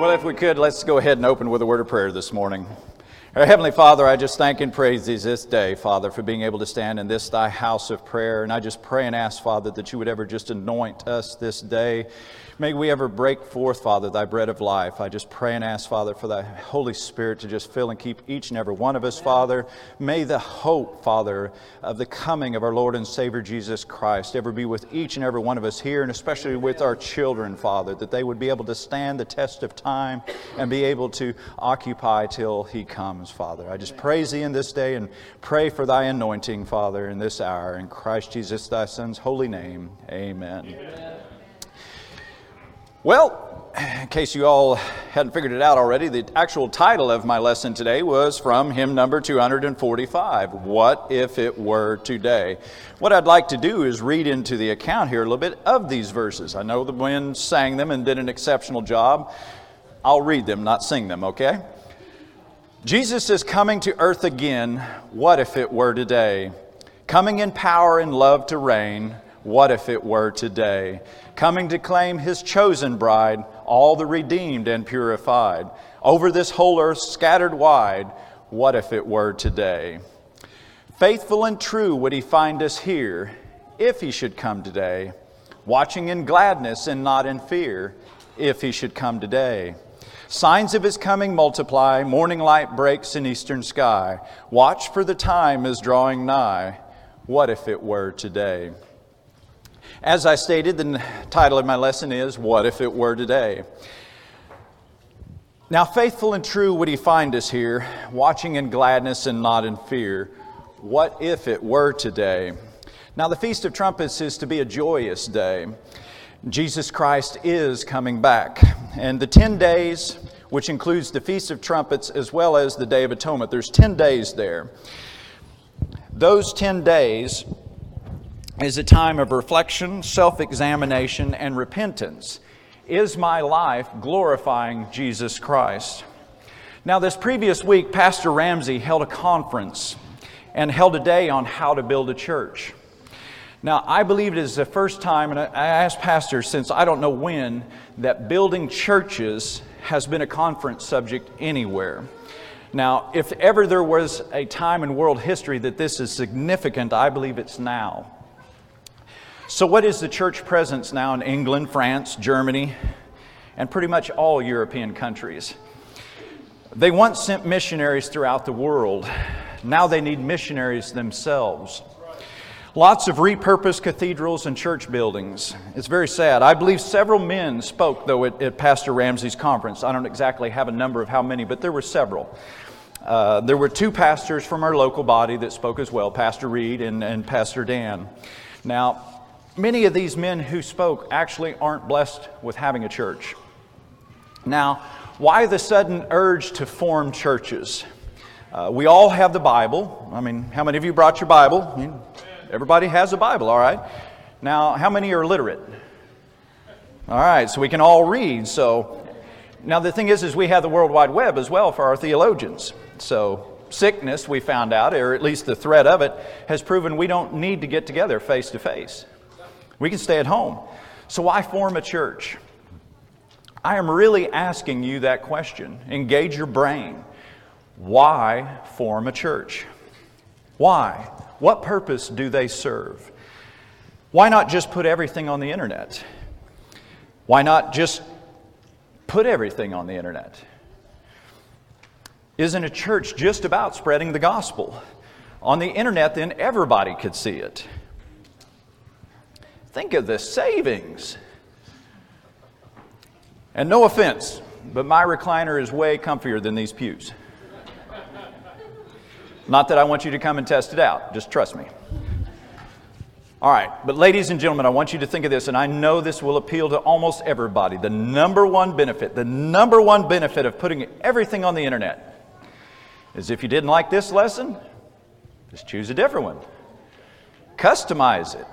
Well, if we could, let's go ahead and open with a word of prayer this morning. Our Heavenly Father, I just thank and praise Thee this day, Father, for being able to stand in this Thy house of prayer. And I just pray and ask, Father, that You would ever just anoint us this day May we ever break forth, Father, thy bread of life. I just pray and ask, Father, for thy Holy Spirit to just fill and keep each and every one of us, Father. May the hope, Father, of the coming of our Lord and Savior Jesus Christ ever be with each and every one of us here, and especially with our children, Father, that they would be able to stand the test of time and be able to occupy till he comes, Father. I just praise thee in this day and pray for thy anointing, Father, in this hour. In Christ Jesus, thy Son's holy name, amen. amen. Well, in case you all hadn't figured it out already, the actual title of my lesson today was from hymn number 245 What If It Were Today? What I'd like to do is read into the account here a little bit of these verses. I know the wind sang them and did an exceptional job. I'll read them, not sing them, okay? Jesus is coming to earth again. What if it were today? Coming in power and love to reign. What if it were today? Coming to claim his chosen bride, all the redeemed and purified. Over this whole earth scattered wide, what if it were today? Faithful and true would he find us here, if he should come today, watching in gladness and not in fear, if he should come today. Signs of his coming multiply, morning light breaks in eastern sky. Watch for the time is drawing nigh. What if it were today? As I stated, the title of my lesson is What If It Were Today? Now, faithful and true would he find us here, watching in gladness and not in fear. What if it were today? Now, the Feast of Trumpets is to be a joyous day. Jesus Christ is coming back. And the 10 days, which includes the Feast of Trumpets as well as the Day of Atonement, there's 10 days there. Those 10 days is a time of reflection, self examination, and repentance. Is my life glorifying Jesus Christ? Now, this previous week, Pastor Ramsey held a conference and held a day on how to build a church. Now, I believe it is the first time, and I asked pastors since I don't know when, that building churches has been a conference subject anywhere. Now, if ever there was a time in world history that this is significant, I believe it's now. So, what is the church presence now in England, France, Germany, and pretty much all European countries? They once sent missionaries throughout the world. Now they need missionaries themselves. Lots of repurposed cathedrals and church buildings. It's very sad. I believe several men spoke, though, at, at Pastor Ramsey's conference. I don't exactly have a number of how many, but there were several. Uh, there were two pastors from our local body that spoke as well Pastor Reed and, and Pastor Dan. Now, Many of these men who spoke actually aren't blessed with having a church. Now, why the sudden urge to form churches? Uh, we all have the Bible. I mean, how many of you brought your Bible? everybody has a Bible, all right? Now, how many are literate? All right, so we can all read. So, now the thing is, is we have the World Wide Web as well for our theologians. So, sickness, we found out, or at least the threat of it, has proven we don't need to get together face to face. We can stay at home. So why form a church? I am really asking you that question. Engage your brain. Why form a church? Why? What purpose do they serve? Why not just put everything on the internet? Why not just put everything on the internet? Isn't a church just about spreading the gospel? On the internet, then everybody could see it. Think of the savings. And no offense, but my recliner is way comfier than these pews. Not that I want you to come and test it out, just trust me. All right, but ladies and gentlemen, I want you to think of this, and I know this will appeal to almost everybody. The number one benefit, the number one benefit of putting everything on the internet is if you didn't like this lesson, just choose a different one. Customize it.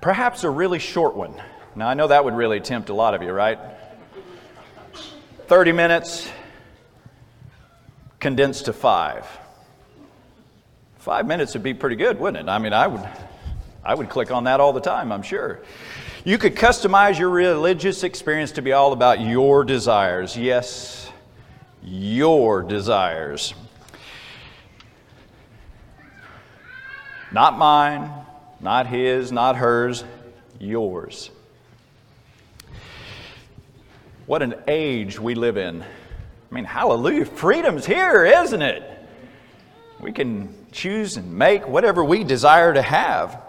Perhaps a really short one. Now, I know that would really tempt a lot of you, right? 30 minutes condensed to five. Five minutes would be pretty good, wouldn't it? I mean, I would, I would click on that all the time, I'm sure. You could customize your religious experience to be all about your desires. Yes, your desires. Not mine, not his, not hers, yours. What an age we live in. I mean, hallelujah, freedom's here, isn't it? We can choose and make whatever we desire to have.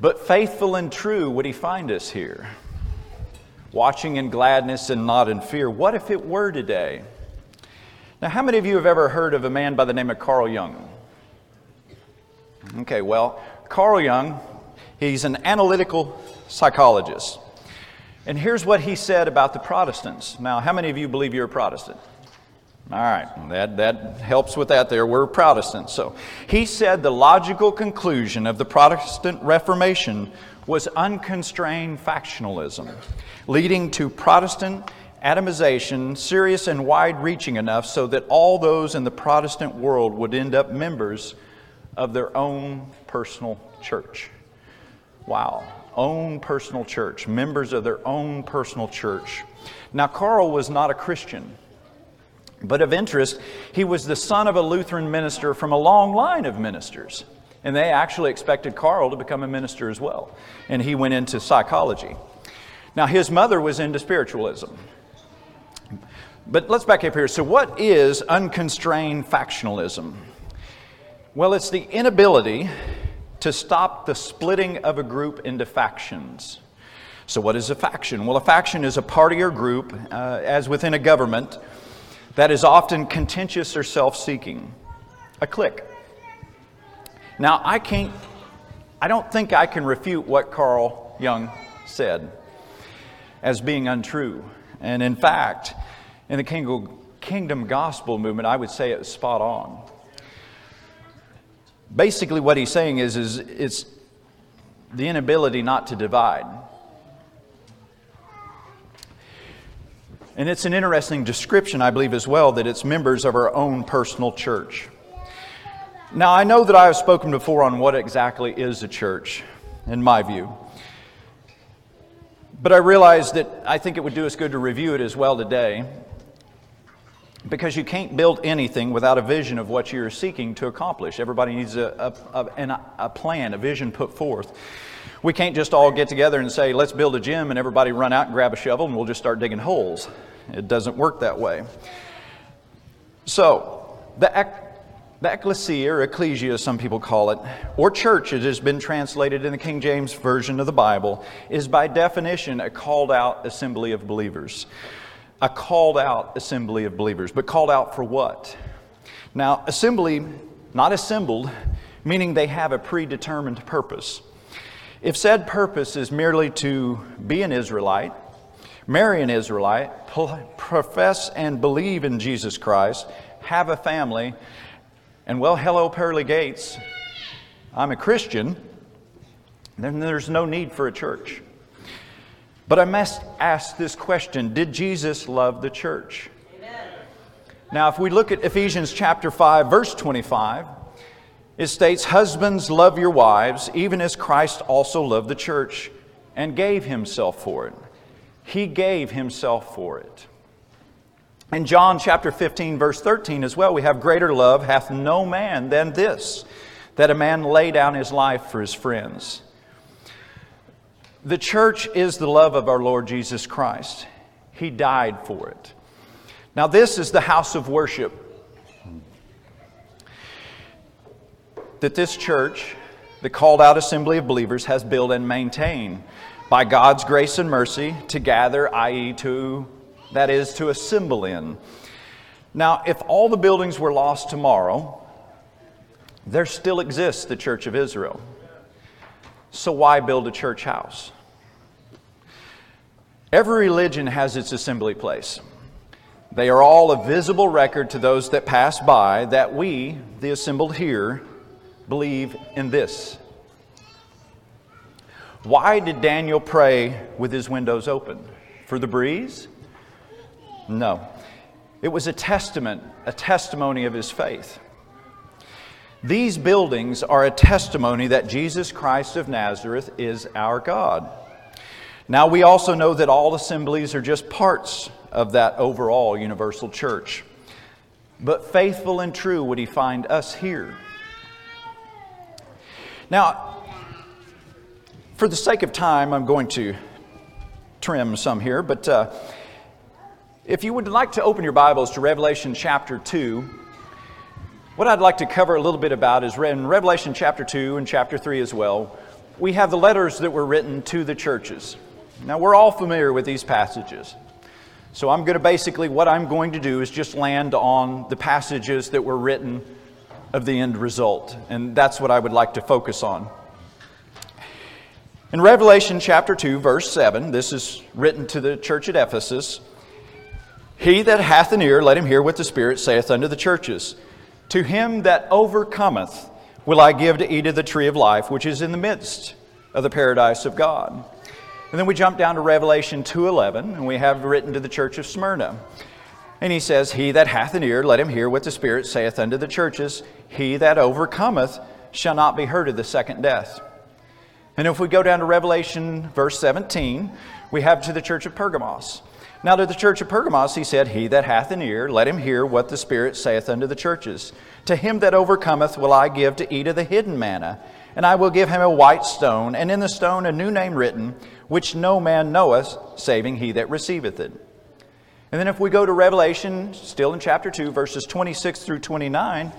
But faithful and true would he find us here, watching in gladness and not in fear. What if it were today? Now, how many of you have ever heard of a man by the name of Carl Jung? Okay, well, Carl Jung, he's an analytical psychologist. And here's what he said about the Protestants. Now, how many of you believe you're a Protestant? All right, that, that helps with that there. We're Protestants. So he said the logical conclusion of the Protestant Reformation was unconstrained factionalism, leading to Protestant atomization, serious and wide reaching enough so that all those in the Protestant world would end up members of their own personal church. Wow, own personal church, members of their own personal church. Now, Carl was not a Christian, but of interest, he was the son of a Lutheran minister from a long line of ministers. And they actually expected Carl to become a minister as well. And he went into psychology. Now, his mother was into spiritualism. But let's back up here. So, what is unconstrained factionalism? Well, it's the inability to stop the splitting of a group into factions. So, what is a faction? Well, a faction is a party or group, uh, as within a government, that is often contentious or self seeking. A clique. Now, I can't, I don't think I can refute what Carl Jung said as being untrue. And in fact, in the kingdom gospel movement, I would say it's spot on basically what he's saying is, is it's the inability not to divide. And it's an interesting description, I believe, as well, that it's members of our own personal church. Now, I know that I have spoken before on what exactly is a church, in my view. But I realize that I think it would do us good to review it as well today because you can't build anything without a vision of what you're seeking to accomplish. Everybody needs a, a, a, a, plan, a vision put forth. We can't just all get together and say, let's build a gym and everybody run out and grab a shovel and we'll just start digging holes. It doesn't work that way. So, the, the ecclesia, or ecclesia, some people call it, or church, it has been translated in the King James Version of the Bible, is by definition a called out assembly of believers a called out assembly of believers. But called out for what? Now, assembly, not assembled, meaning they have a predetermined purpose. If said purpose is merely to be an Israelite, marry an Israelite, profess and believe in Jesus Christ, have a family, and well, hello, pearly gates, I'm a Christian, then there's no need for a church. But I must ask this question Did Jesus love the church? Amen. Now, if we look at Ephesians chapter 5, verse 25, it states, Husbands, love your wives, even as Christ also loved the church and gave himself for it. He gave himself for it. In John chapter 15, verse 13 as well, we have greater love hath no man than this, that a man lay down his life for his friends. The church is the love of our Lord Jesus Christ. He died for it. Now, this is the house of worship that this church, the called out assembly of believers, has built and maintained by God's grace and mercy to gather, i.e., to, that is, to assemble in. Now, if all the buildings were lost tomorrow, there still exists the Church of Israel. So, why build a church house? Every religion has its assembly place. They are all a visible record to those that pass by that we, the assembled here, believe in this. Why did Daniel pray with his windows open? For the breeze? No. It was a testament, a testimony of his faith. These buildings are a testimony that Jesus Christ of Nazareth is our God. Now, we also know that all assemblies are just parts of that overall universal church. But faithful and true would he find us here. Now, for the sake of time, I'm going to trim some here, but uh, if you would like to open your Bibles to Revelation chapter 2, what I'd like to cover a little bit about is in Revelation chapter 2 and chapter 3 as well, we have the letters that were written to the churches. Now, we're all familiar with these passages. So, I'm going to basically, what I'm going to do is just land on the passages that were written of the end result. And that's what I would like to focus on. In Revelation chapter 2, verse 7, this is written to the church at Ephesus. He that hath an ear, let him hear what the Spirit saith unto the churches. To him that overcometh will I give to eat of the tree of life, which is in the midst of the paradise of God. And then we jump down to Revelation 2:11, and we have written to the church of Smyrna. And he says, He that hath an ear, let him hear what the Spirit saith unto the churches. He that overcometh shall not be hurt of the second death. And if we go down to Revelation verse 17, we have to the church of Pergamos. Now to the church of Pergamos he said, He that hath an ear, let him hear what the Spirit saith unto the churches. To him that overcometh will I give to eat of the hidden manna, and I will give him a white stone, and in the stone a new name written, which no man knoweth, saving he that receiveth it. And then if we go to Revelation, still in chapter 2, verses 26 through 29,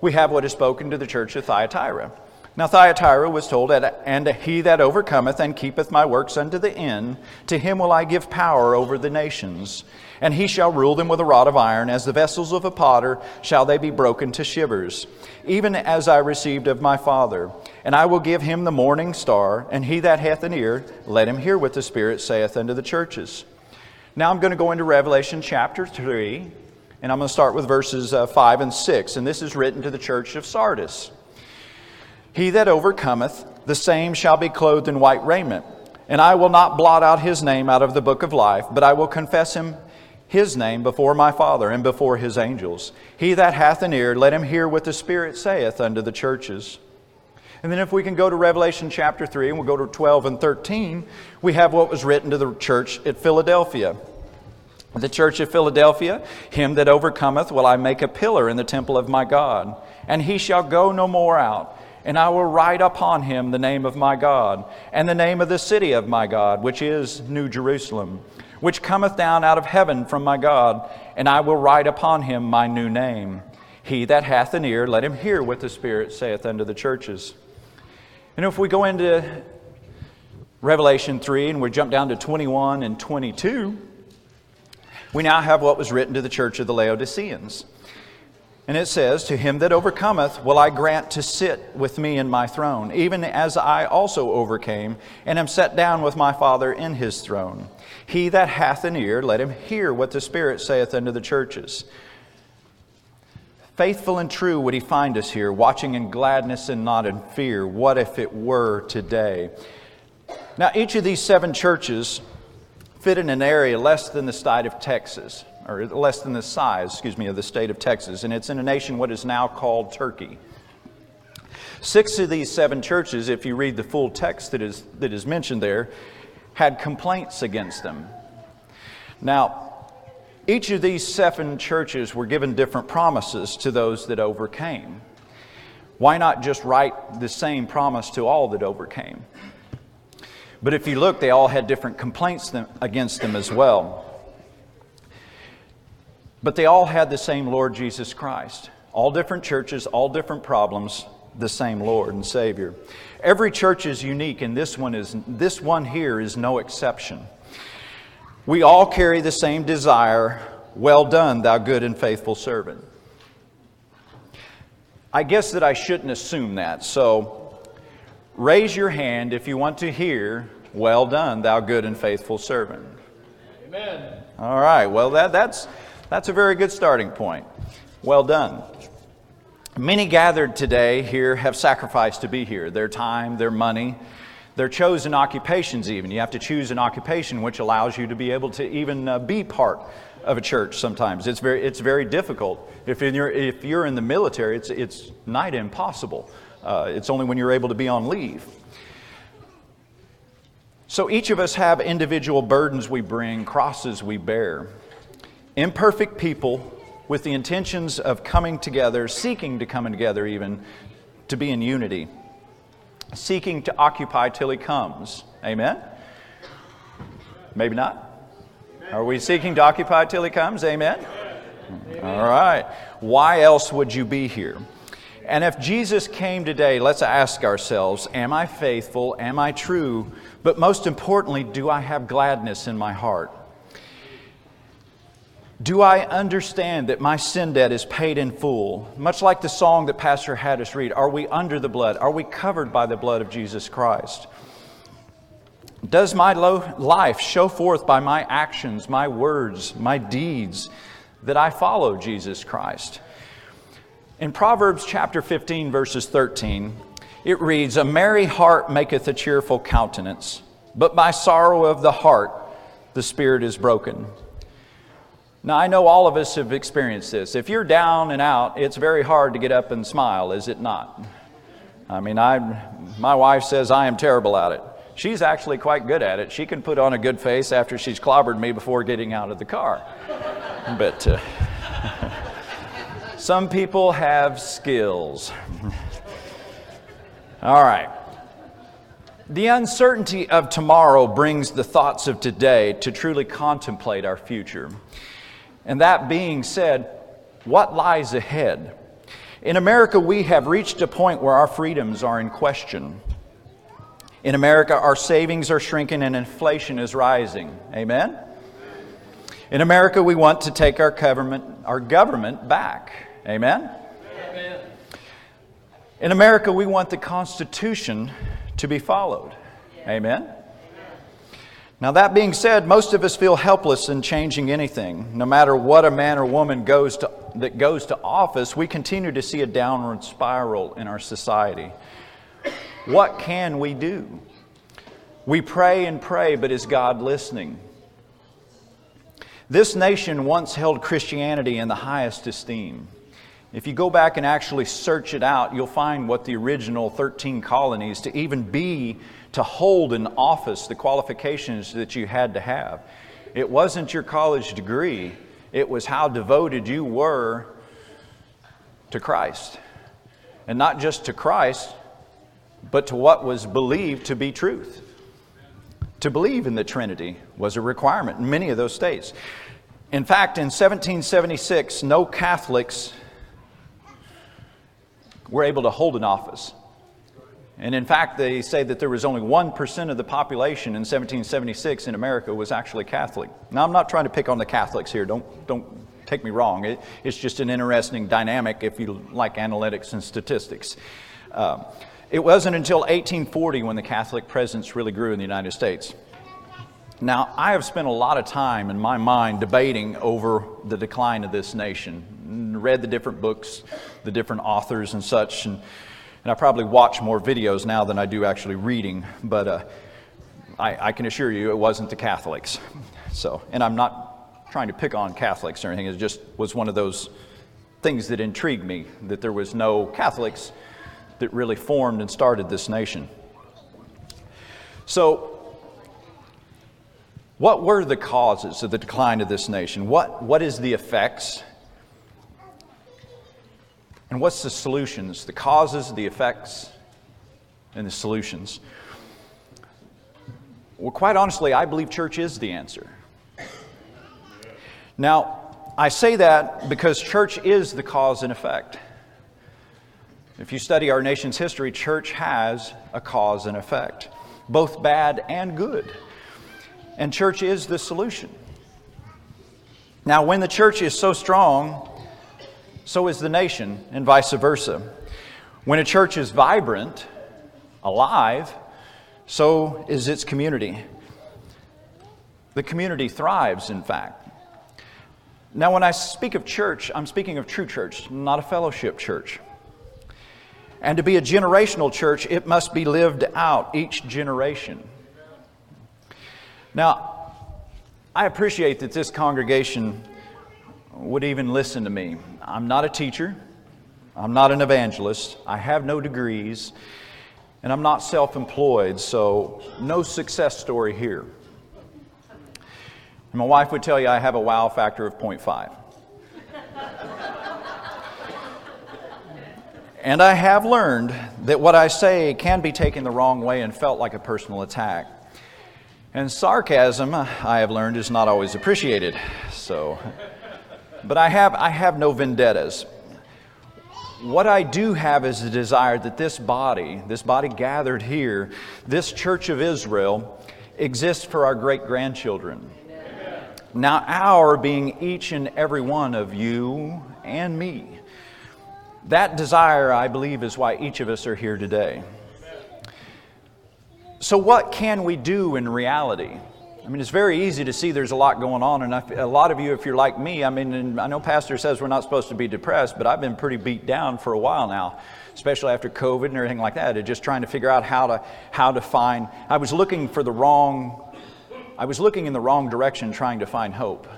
we have what is spoken to the church of Thyatira. Now Thyatira was told, And he that overcometh and keepeth my works unto the end, to him will I give power over the nations. And he shall rule them with a rod of iron, as the vessels of a potter shall they be broken to shivers, even as I received of my Father. And I will give him the morning star, and he that hath an ear, let him hear what the Spirit saith unto the churches. Now I'm going to go into Revelation chapter 3, and I'm going to start with verses uh, 5 and 6. And this is written to the church of Sardis. He that overcometh, the same shall be clothed in white raiment. And I will not blot out his name out of the book of life, but I will confess him his name before my Father and before his angels. He that hath an ear, let him hear what the Spirit saith unto the churches. And then, if we can go to Revelation chapter 3, and we'll go to 12 and 13, we have what was written to the church at Philadelphia. The church of Philadelphia, him that overcometh will I make a pillar in the temple of my God, and he shall go no more out and I will write upon him the name of my God, and the name of the city of my God, which is New Jerusalem, which cometh down out of heaven from my God, and I will write upon him my new name. He that hath an ear, let him hear what the Spirit saith unto the churches. And if we go into Revelation 3 and we jump down to 21 and 22, we now have what was written to the church of the Laodiceans. And it says, To him that overcometh will I grant to sit with me in my throne, even as I also overcame, and am set down with my Father in his throne. He that hath an ear, let him hear what the Spirit saith unto the churches. Faithful and true would he find us here, watching in gladness and not in fear. What if it were today? Now, each of these seven churches fit in an area less than the state of Texas or less than the size, excuse me, of the state of Texas, and it's in a nation what is now called Turkey. Six of these seven churches, if you read the full text that is, that is mentioned there, had complaints against them. Now, each of these seven churches were given different promises to those that overcame. Why not just write the same promise to all that overcame? But if you look, they all had different complaints against them as well. But they all had the same Lord Jesus Christ. All different churches, all different problems, the same Lord and Savior. Every church is unique, and this one, is, this one here is no exception. We all carry the same desire Well done, thou good and faithful servant. I guess that I shouldn't assume that, so raise your hand if you want to hear, Well done, thou good and faithful servant. Amen. All right, well, that, that's. That's a very good starting point. Well done. Many gathered today here have sacrificed to be here their time, their money, They're chosen occupations, even. You have to choose an occupation which allows you to be able to even uh, be part of a church sometimes. It's very, it's very difficult. If you're, if you're in the military, it's, it's nigh impossible. Uh, it's only when you're able to be on leave. So each of us have individual burdens we bring, crosses we bear. Imperfect people with the intentions of coming together, seeking to come together even, to be in unity, seeking to occupy till He comes. Amen? Maybe not. Are we seeking to occupy till He comes? Amen? All right. Why else would you be here? And if Jesus came today, let's ask ourselves Am I faithful? Am I true? But most importantly, do I have gladness in my heart? Do I understand that my sin debt is paid in full? Much like the song that Pastor had us read, are we under the blood? Are we covered by the blood of Jesus Christ? Does my life show forth by my actions, my words, my deeds that I follow Jesus Christ? In Proverbs chapter 15, verses 13, it reads, A merry heart maketh a cheerful countenance, but by sorrow of the heart the spirit is broken. Now, I know all of us have experienced this. If you're down and out, it's very hard to get up and smile, is it not? I mean, I, my wife says I am terrible at it. She's actually quite good at it. She can put on a good face after she's clobbered me before getting out of the car. But uh, some people have skills. All right. The uncertainty of tomorrow brings the thoughts of today to truly contemplate our future. And that being said, what lies ahead? In America, we have reached a point where our freedoms are in question. In America, our savings are shrinking and inflation is rising. Amen? In America, we want to take our government, our government back. Amen? Amen? In America, we want the Constitution to be followed. Amen? Now, that being said, most of us feel helpless in changing anything. No matter what a man or woman goes to, that goes to office, we continue to see a downward spiral in our society. What can we do? We pray and pray, but is God listening? This nation once held Christianity in the highest esteem. If you go back and actually search it out, you'll find what the original 13 colonies to even be to hold an office, the qualifications that you had to have. It wasn't your college degree, it was how devoted you were to Christ. And not just to Christ, but to what was believed to be truth. To believe in the Trinity was a requirement in many of those states. In fact, in 1776, no Catholics were able to hold an office. And in fact, they say that there was only 1% of the population in 1776 in America was actually Catholic. Now, I'm not trying to pick on the Catholics here. Don't, don't take me wrong. It, it's just an interesting dynamic if you like analytics and statistics. Um, it wasn't until 1840 when the Catholic presence really grew in the United States. Now, I have spent a lot of time in my mind debating over the decline of this nation, read the different books, the different authors, and such. And, and I probably watch more videos now than I do actually reading, but uh, I, I, can assure you it wasn't the Catholics. So, and I'm not trying to pick on Catholics or anything, it just was one of those things that intrigued me that there was no Catholics that really formed and started this nation. So, what were the causes of the decline of this nation? What, what is the effects? And what's the solutions? The causes, the effects, and the solutions. Well, quite honestly, I believe church is the answer. Now, I say that because church is the cause and effect. If you study our nation's history, church has a cause and effect, both bad and good. And church is the solution. Now, when the church is so strong, so is the nation, and vice versa. When a church is vibrant, alive, so is its community. The community thrives, in fact. Now, when I speak of church, I'm speaking of true church, not a fellowship church. And to be a generational church, it must be lived out each generation. Now, I appreciate that this congregation would even listen to me. I'm not a teacher, I'm not an evangelist, I have no degrees, and I'm not self employed, so no success story here. And my wife would tell you I have a wow factor of 0.5. And I have learned that what I say can be taken the wrong way and felt like a personal attack. And sarcasm, I have learned, is not always appreciated. So, but I have, I have no vendettas. What I do have is a desire that this body, this body gathered here, this church of Israel, exists for our great grandchildren. Now, our being each and every one of you and me. That desire, I believe, is why each of us are here today. So, what can we do in reality? I mean, it's very easy to see there's a lot going on, and a lot of you, if you're like me, I mean, I know Pastor says we're not supposed to be depressed, but I've been pretty beat down for a while now, especially after COVID and everything like that, and just trying to figure out how to how to find. I was looking for the wrong, I was looking in the wrong direction, trying to find hope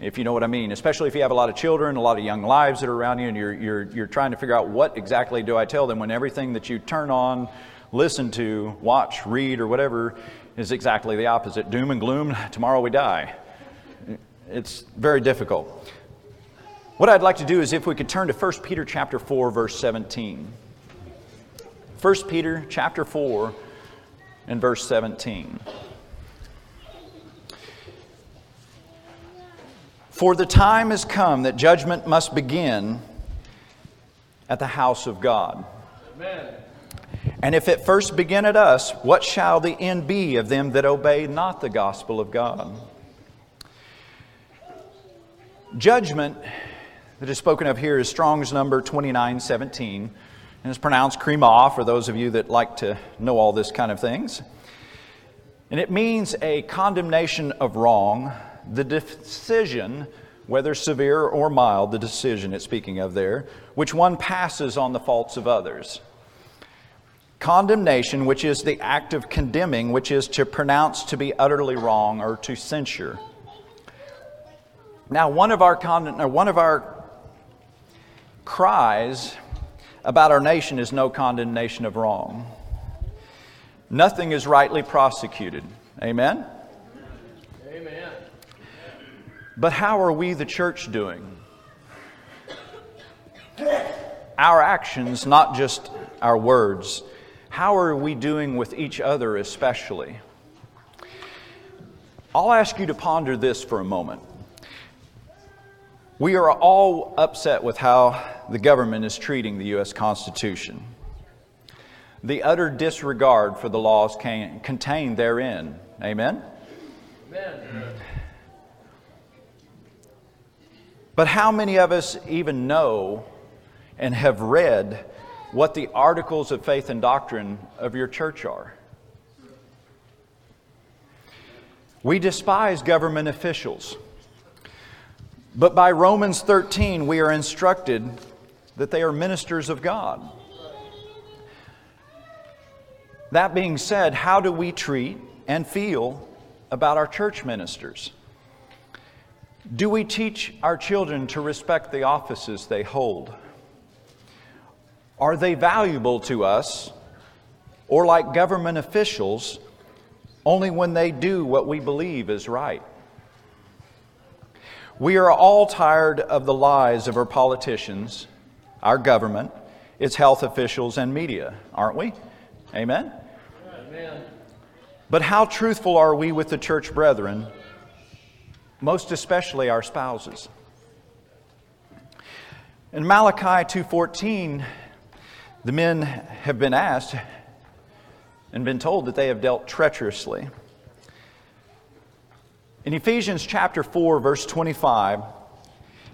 if you know what I mean, especially if you have a lot of children, a lot of young lives that are around you, and you're, you're, you're trying to figure out what exactly do I tell them when everything that you turn on, listen to, watch, read, or whatever is exactly the opposite doom and gloom, tomorrow we die. It's very difficult. What I'd like to do is if we could turn to 1 Peter chapter 4 verse 17. 1 Peter chapter 4 and verse 17. For the time has come that judgment must begin at the house of God. Amen. And if it first begin at us, what shall the end be of them that obey not the gospel of God? Judgment that is spoken of here is Strong's number 2917, and is pronounced krima for those of you that like to know all this kind of things. And it means a condemnation of wrong the decision, whether severe or mild, the decision it's speaking of there, which one passes on the faults of others. Condemnation, which is the act of condemning, which is to pronounce to be utterly wrong or to censure. Now, one of our, con- one of our cries about our nation is no condemnation of wrong. Nothing is rightly prosecuted. Amen? Amen. But how are we, the church, doing? Our actions, not just our words. How are we doing with each other, especially? I'll ask you to ponder this for a moment. We are all upset with how the government is treating the U.S. Constitution, the utter disregard for the laws contained therein. Amen? Amen. But how many of us even know and have read what the articles of faith and doctrine of your church are? We despise government officials. But by Romans 13, we are instructed that they are ministers of God. That being said, how do we treat and feel about our church ministers? Do we teach our children to respect the offices they hold? Are they valuable to us, or like government officials, only when they do what we believe is right? We are all tired of the lies of our politicians, our government, its health officials, and media, aren't we? Amen? Amen. But how truthful are we with the church brethren most especially our spouses. In Malachi 2:14, the men have been asked and been told that they have dealt treacherously. In Ephesians chapter 4 verse 25,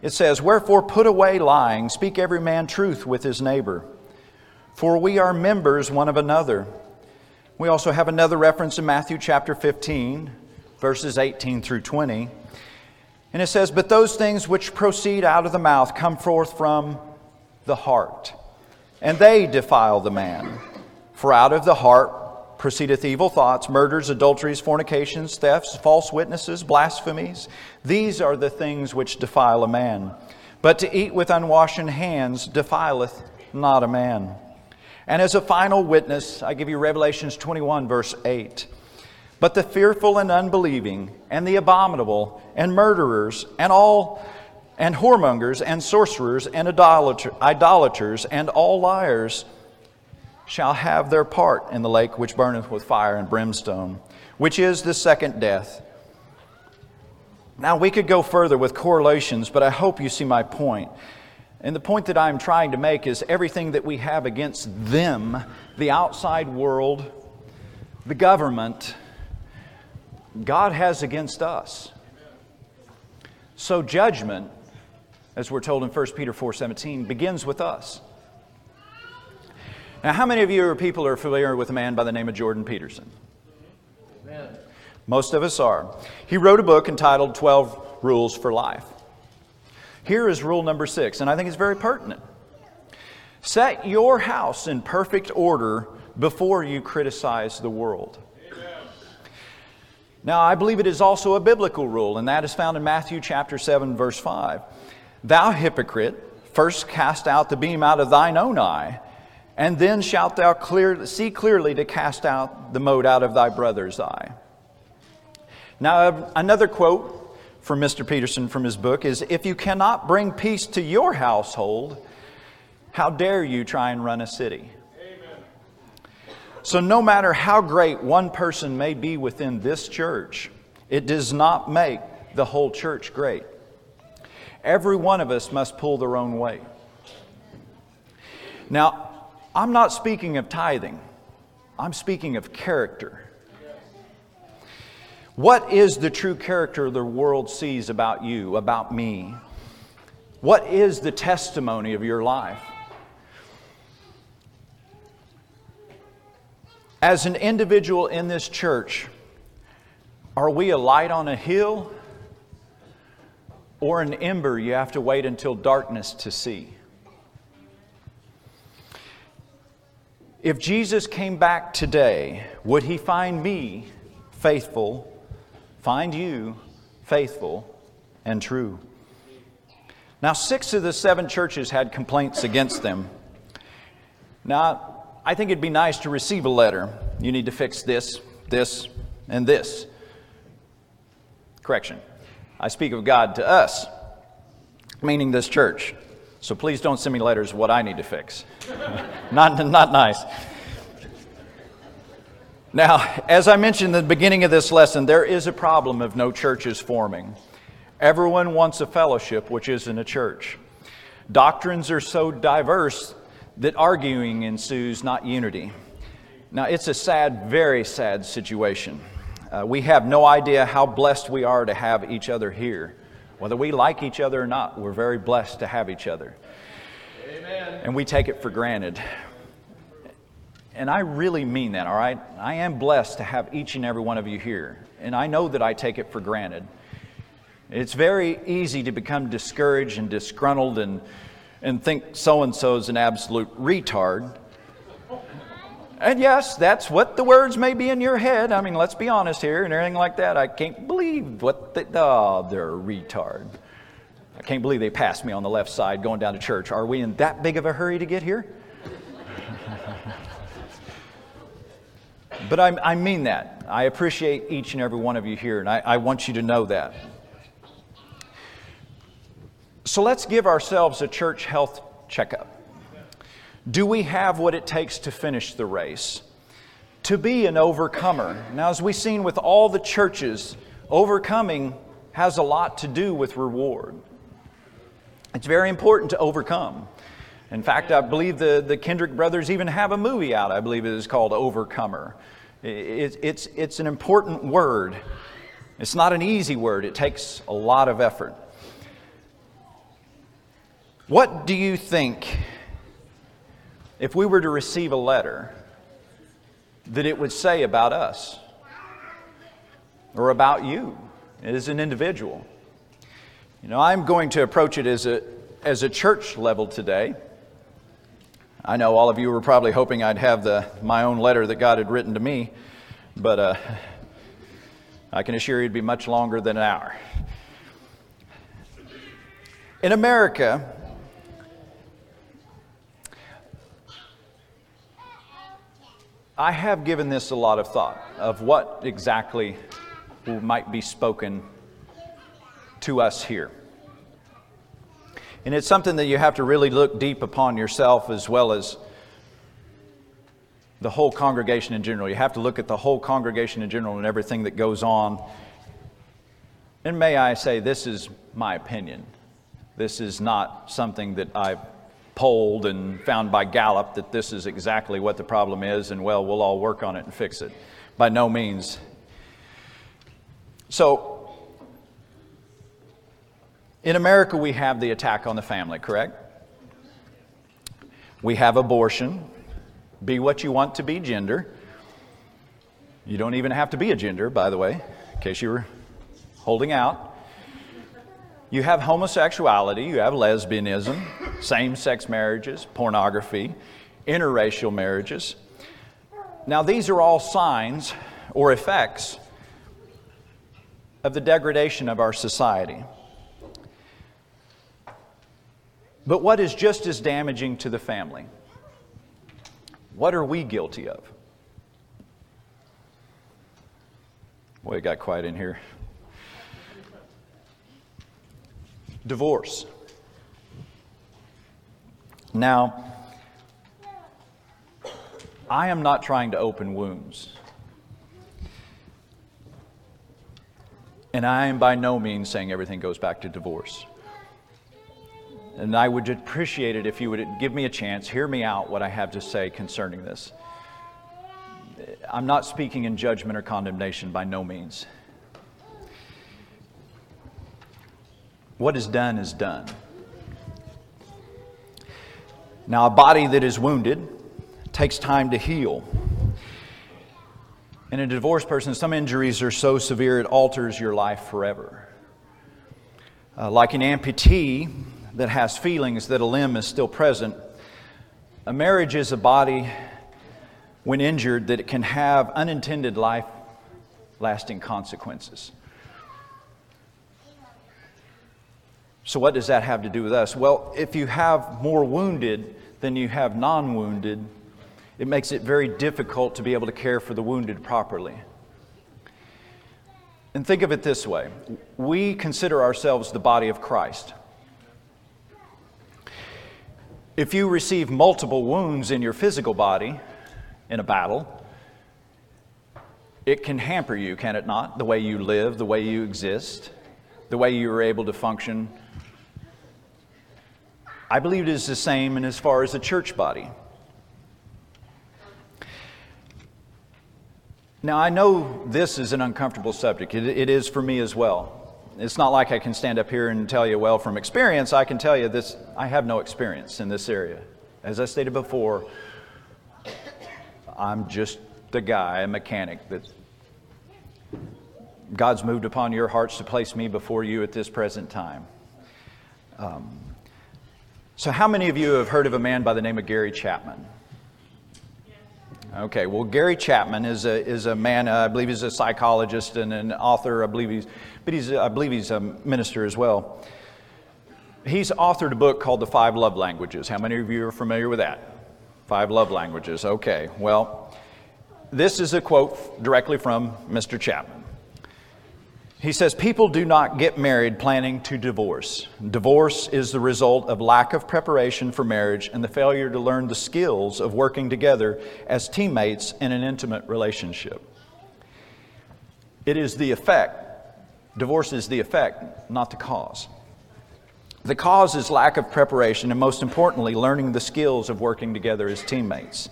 it says, "Wherefore put away lying, speak every man truth with his neighbor, for we are members one of another." We also have another reference in Matthew chapter 15, verses 18 through 20. And it says, But those things which proceed out of the mouth come forth from the heart. And they defile the man. For out of the heart proceedeth evil thoughts, murders, adulteries, fornications, thefts, false witnesses, blasphemies. These are the things which defile a man. But to eat with unwashen hands defileth not a man. And as a final witness, I give you Revelations 21, verse 8. But the fearful and unbelieving, and the abominable, and murderers, and all and whoremongers, and sorcerers, and idolater, idolaters, and all liars shall have their part in the lake which burneth with fire and brimstone, which is the second death. Now, we could go further with correlations, but I hope you see my point. And the point that I'm trying to make is everything that we have against them, the outside world, the government, God has against us. So judgment as we're told in 1 Peter 4:17, begins with us. Now, how many of you or people are familiar with a man by the name of Jordan Peterson? Amen. Most of us are. He wrote a book entitled 12 Rules for Life. Here is rule number six, and I think it's very pertinent. Set your house in perfect order before you criticize the world. Now, I believe it is also a biblical rule, and that is found in Matthew chapter 7, verse 5. Thou hypocrite, first cast out the beam out of thine own eye, and then shalt thou clear, see clearly to cast out the mote out of thy brother's eye. Now, another quote from Mr. Peterson from his book is If you cannot bring peace to your household, how dare you try and run a city? Amen. So, no matter how great one person may be within this church, it does not make the whole church great. Every one of us must pull their own weight. Now, I'm not speaking of tithing, I'm speaking of character. What is the true character the world sees about you, about me? What is the testimony of your life? As an individual in this church, are we a light on a hill or an ember you have to wait until darkness to see. If Jesus came back today, would he find me faithful, find you faithful and true? Now, six of the seven churches had complaints against them. Now, I think it'd be nice to receive a letter. You need to fix this, this, and this. Correction. I speak of God to us, meaning this church. So please don't send me letters what I need to fix. not, not nice. Now, as I mentioned in the beginning of this lesson, there is a problem of no churches forming. Everyone wants a fellowship, which isn't a church. Doctrines are so diverse that arguing ensues, not unity. Now, it's a sad, very sad situation. Uh, we have no idea how blessed we are to have each other here. Whether we like each other or not, we're very blessed to have each other. Amen. And we take it for granted. And I really mean that, all right? I am blessed to have each and every one of you here. And I know that I take it for granted. It's very easy to become discouraged and disgruntled and, and think so and so is an absolute retard. And yes, that's what the words may be in your head. I mean, let's be honest here and everything like that. I can't believe what the, oh, they're a retard. I can't believe they passed me on the left side going down to church. Are we in that big of a hurry to get here? but I, I, mean that. I appreciate each and every one of you here, and I, I want you to know that. So let's give ourselves a church health checkup. Do we have what it takes to finish the race? To be an overcomer. Now, as we've seen with all the churches, overcoming has a lot to do with reward. It's very important to overcome. In fact, I believe the, the Kendrick brothers even have a movie out, I believe it is called Overcomer. It, it's, it's an important word. It's not an easy word, it takes a lot of effort. What do you think if we were to receive a letter that it would say about us or about you as an individual. You know, I'm going to approach it as a, as a church level today. I know all of you were probably hoping I'd have the, my own letter that God had written to me, but uh, I can assure you it'd be much longer than an hour. In America, I have given this a lot of thought of what exactly might be spoken to us here. And it's something that you have to really look deep upon yourself as well as the whole congregation in general. You have to look at the whole congregation in general and everything that goes on. And may I say, this is my opinion. This is not something that I've polled and found by Gallup that this is exactly what the problem is, and well, we'll all work on it and fix it. By no means. So, in America, we have the attack on the family, correct? We have abortion. Be what you want to be gender. You don't even have to be a gender, by the way, in case you were holding out. You have homosexuality, you have lesbianism, same sex marriages, pornography, interracial marriages. Now, these are all signs or effects of the degradation of our society. But what is just as damaging to the family? What are we guilty of? Boy, it got quiet in here. Divorce. Now, I am not trying to open wounds. And I am by no means saying everything goes back to divorce. And I would appreciate it if you would give me a chance, hear me out what I have to say concerning this. I'm not speaking in judgment or condemnation by no means. What is done is done. Now, a body that is wounded takes time to heal. In a divorced person, some injuries are so severe it alters your life forever. Uh, like an amputee, that has feelings that a limb is still present. A marriage is a body, when injured, that it can have unintended life lasting consequences. So, what does that have to do with us? Well, if you have more wounded than you have non wounded, it makes it very difficult to be able to care for the wounded properly. And think of it this way we consider ourselves the body of Christ. If you receive multiple wounds in your physical body in a battle, it can hamper you, can it not? The way you live, the way you exist, the way you are able to function. I believe it is the same in as far as the church body. Now, I know this is an uncomfortable subject. it, it is for me as well it's not like I can stand up here and tell you, well, from experience, I can tell you this, I have no experience in this area. As I stated before, I'm just the guy, a mechanic that God's moved upon your hearts to place me before you at this present time. Um, so, how many of you have heard of a man by the name of Gary Chapman? Okay, well, Gary Chapman is a, is a man, uh, I believe he's a psychologist and an author. I believe he's, but he's, I believe he's a minister as well. He's authored a book called The Five Love Languages. How many of you are familiar with that? Five Love Languages. Okay, well, this is a quote directly from Mr. Chapman. He says, People do not get married planning to divorce. Divorce is the result of lack of preparation for marriage and the failure to learn the skills of working together as teammates in an intimate relationship. It is the effect. Divorce is the effect, not the cause. The cause is lack of preparation, and most importantly, learning the skills of working together as teammates.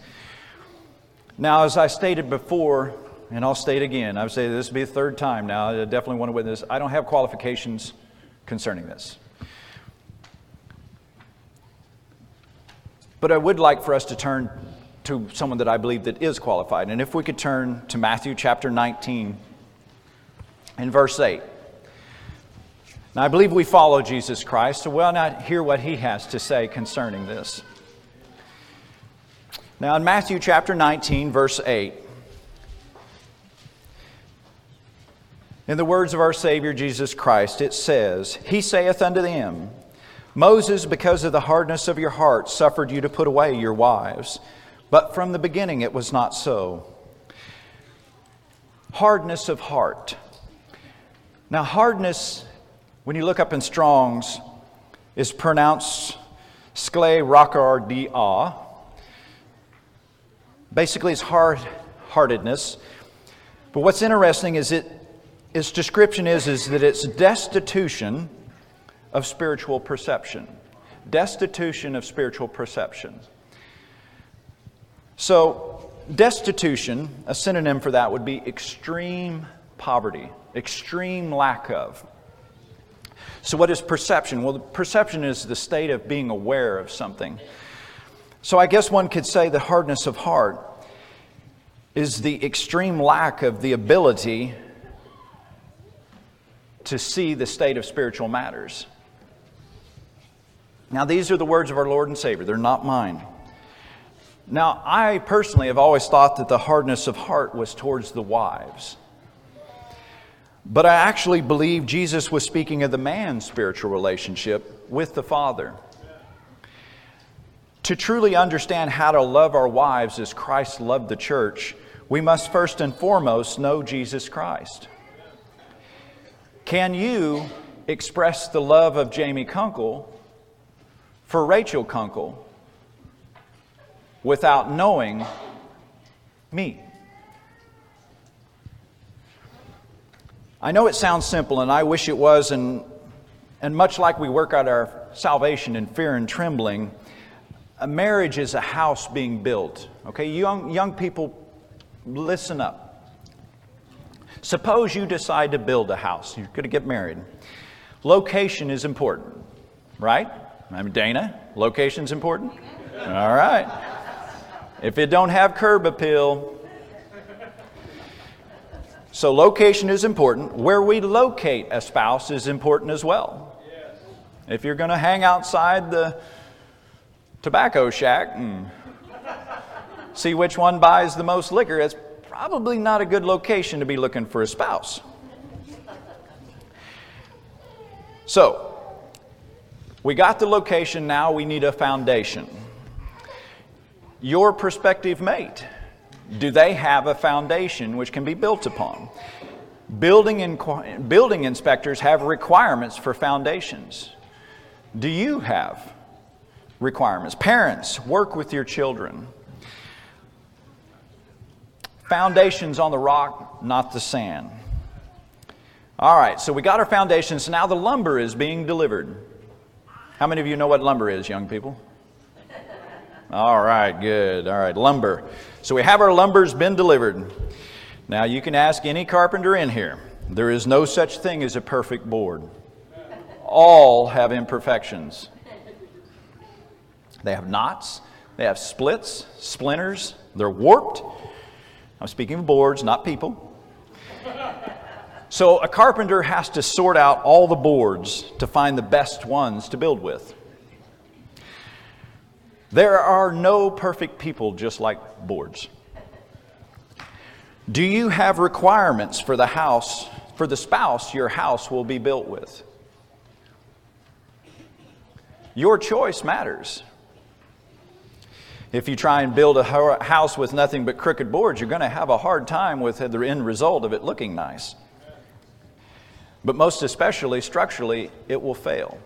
Now, as I stated before, and I'll state again, I would say this will be the third time now. I definitely want to witness. I don't have qualifications concerning this. But I would like for us to turn to someone that I believe that is qualified. And if we could turn to Matthew chapter 19 and verse 8. Now, I believe we follow Jesus Christ, so why not hear what he has to say concerning this? Now, in Matthew chapter 19, verse 8, in the words of our Savior Jesus Christ, it says, He saith unto them, Moses, because of the hardness of your heart, suffered you to put away your wives. But from the beginning it was not so. Hardness of heart. Now, hardness, when you look up in Strong's, is pronounced skle rakar di ah. Basically, it's hard heartedness. But what's interesting is it, its description is, is that it's destitution of spiritual perception. Destitution of spiritual perception. So, destitution, a synonym for that would be extreme poverty, extreme lack of. So, what is perception? Well, perception is the state of being aware of something. So I guess one could say the hardness of heart is the extreme lack of the ability to see the state of spiritual matters. Now, these are the words of our Lord and Savior, they're not mine. Now, I personally have always thought that the hardness of heart was towards the wives. But I actually believe Jesus was speaking of the man's spiritual relationship with the Father. To truly understand how to love our wives as Christ loved the church, we must first and foremost know Jesus Christ. Can you express the love of Jamie Kunkel for Rachel Kunkel without knowing me? I know it sounds simple, and I wish it was, and, and much like we work out our salvation in fear and trembling, a marriage is a house being built. Okay, young, young people, listen up. Suppose you decide to build a house, you're going to get married. Location is important, right? I'm Dana. Location's important? All right. If it don't have curb appeal, so location is important. Where we locate a spouse is important as well. If you're going to hang outside the tobacco shack and see which one buys the most liquor, it's probably not a good location to be looking for a spouse. So, we got the location, now we need a foundation. Your prospective mate, do they have a foundation which can be built upon? Building, in, building inspectors have requirements for foundations. Do you have requirements. Parents, work with your children. Foundations on the rock, not the sand. All right, so we got our foundations. Now the lumber is being delivered. How many of you know what lumber is, young people? All right, good. All right, lumber. So we have our lumbers been delivered. Now you can ask any carpenter in here. There is no such thing as a perfect board. All have imperfections. They have knots, they have splits, splinters, they're warped. I'm speaking of boards, not people. So a carpenter has to sort out all the boards to find the best ones to build with. There are no perfect people just like boards. Do you have requirements for the house, for the spouse your house will be built with? Your choice matters. If you try and build a house with nothing but crooked boards, you're going to have a hard time with the end result of it looking nice. But most especially structurally, it will fail.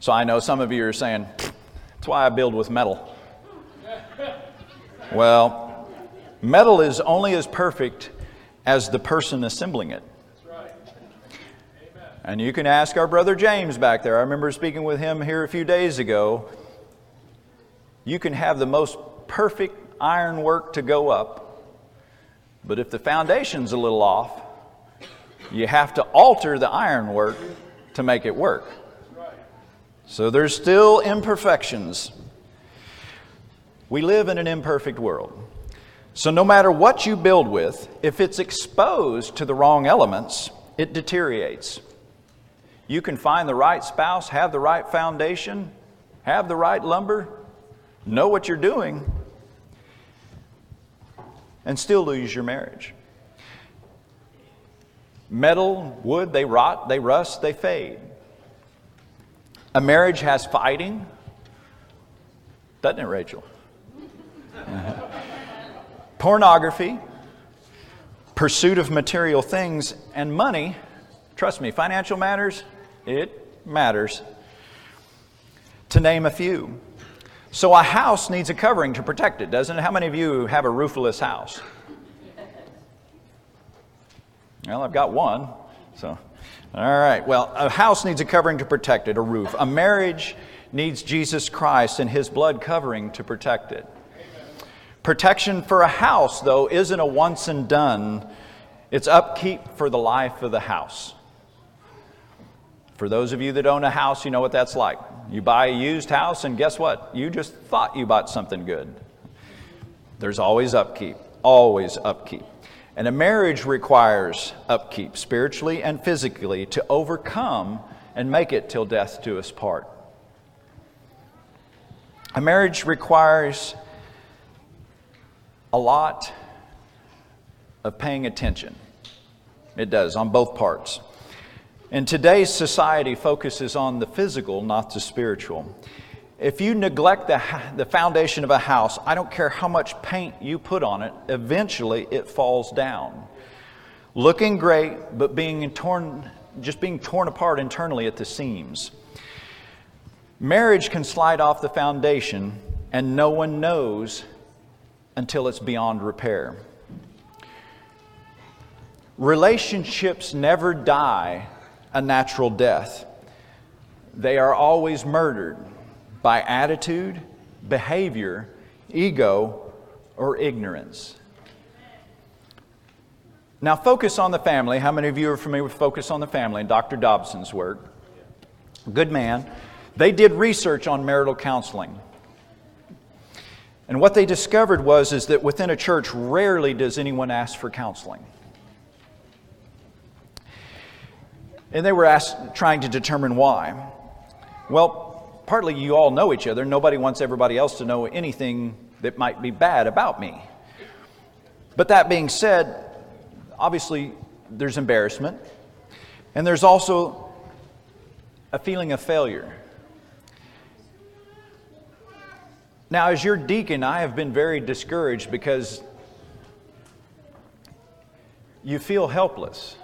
So I know some of you are saying, that's why I build with metal. Well, metal is only as perfect as the person assembling it. And you can ask our brother James back there. I remember speaking with him here a few days ago you can have the most perfect ironwork to go up, but if the foundation's a little off, you have to alter the ironwork to make it work. So there's still imperfections. We live in an imperfect world. So no matter what you build with, if it's exposed to the wrong elements, it deteriorates. You can find the right spouse, have the right foundation, have the right lumber, know what you're doing, and still lose your marriage. Metal, wood, they rot, they rust, they fade. A marriage has fighting, doesn't it, Rachel? Pornography, pursuit of material things, and money. Trust me, financial matters, it matters. To name a few. So a house needs a covering to protect it, doesn't it? How many of you have a roofless house? Well, I've got one. So, all right. Well, a house needs a covering to protect it, a roof. A marriage needs Jesus Christ and his blood covering to protect it. Protection for a house, though, isn't a once and done, it's upkeep for the life of the house. For those of you that own a house, you know what that's like. You buy a used house, and guess what? You just thought you bought something good. There's always upkeep, always upkeep. And a marriage requires upkeep, spiritually and physically, to overcome and make it till death do us part. A marriage requires a lot of paying attention. It does, on both parts. And today's society focuses on the physical, not the spiritual. If you neglect the, the foundation of a house, I don't care how much paint you put on it, eventually it falls down. Looking great, but being torn, just being torn apart internally at the seams. Marriage can slide off the foundation, and no one knows until it's beyond repair. Relationships never die a natural death. They are always murdered by attitude, behavior, ego, or ignorance. Now, focus on the family. How many of you are familiar with Focus on the Family and Dr. Dobson's work? Good man. They did research on marital counseling. And what they discovered was is that within a church rarely does anyone ask for counseling. And they were asked, trying to determine why. Well, partly you all know each other. Nobody wants everybody else to know anything that might be bad about me. But that being said, obviously there's embarrassment, and there's also a feeling of failure. Now, as your deacon, I have been very discouraged because you feel helpless.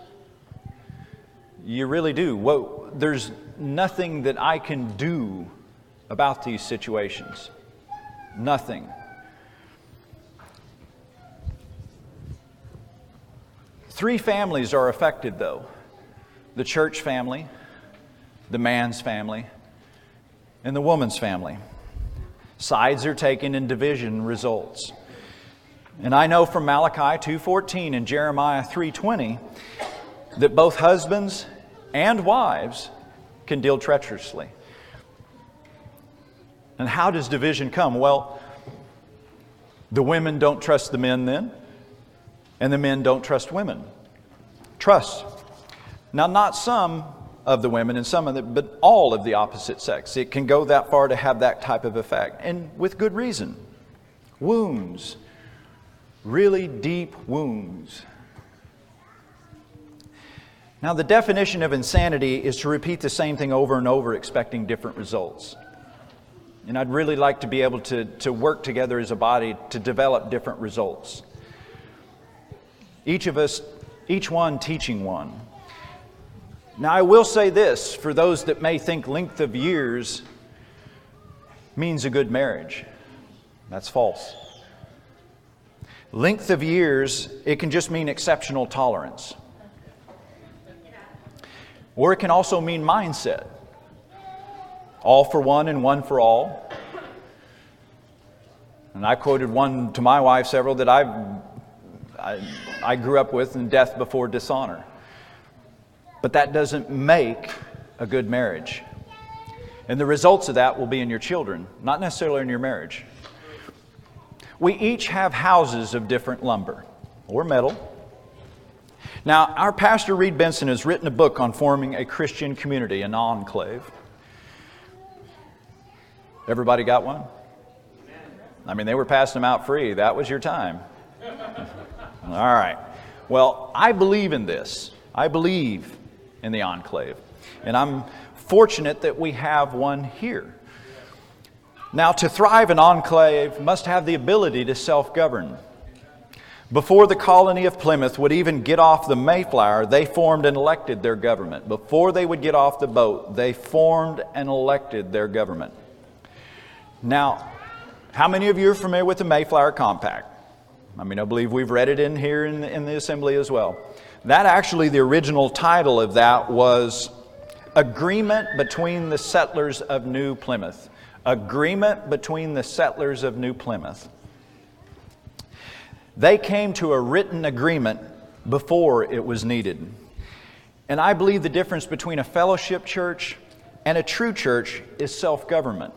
You really do. Well, there's nothing that I can do about these situations. Nothing. Three families are affected, though the church family, the man's family, and the woman's family. Sides are taken and division results. And I know from Malachi 2:14 and Jeremiah 3:20 that both husbands and wives can deal treacherously. And how does division come? Well, the women don't trust the men then, and the men don't trust women. Trust. Now, not some of the women and some of the, but all of the opposite sex. It can go that far to have that type of effect, and with good reason. Wounds, really deep wounds now, the definition of insanity is to repeat the same thing over and over, expecting different results. And I'd really like to be able to, to work together as a body to develop different results. Each of us, each one teaching one. Now, I will say this for those that may think length of years means a good marriage. That's false. Length of years, it can just mean exceptional tolerance. Or it can also mean mindset all for one and one for all. And I quoted one to my wife, several that I've, I, I grew up with in death before dishonor. But that doesn't make a good marriage. And the results of that will be in your children, not necessarily in your marriage. We each have houses of different lumber or metal now, our pastor, Reed Benson, has written a book on forming a Christian community, an enclave. Everybody got one? I mean, they were passing them out free. That was your time. All right. Well, I believe in this. I believe in the enclave. And I'm fortunate that we have one here. Now, to thrive, an enclave must have the ability to self govern. Before the colony of Plymouth would even get off the Mayflower, they formed and elected their government. Before they would get off the boat, they formed and elected their government. Now, how many of you are familiar with the Mayflower Compact? I mean, I believe we've read it in here in the, in the assembly as well. That actually, the original title of that was Agreement Between the Settlers of New Plymouth. Agreement Between the Settlers of New Plymouth. They came to a written agreement before it was needed. And I believe the difference between a fellowship church and a true church is self government.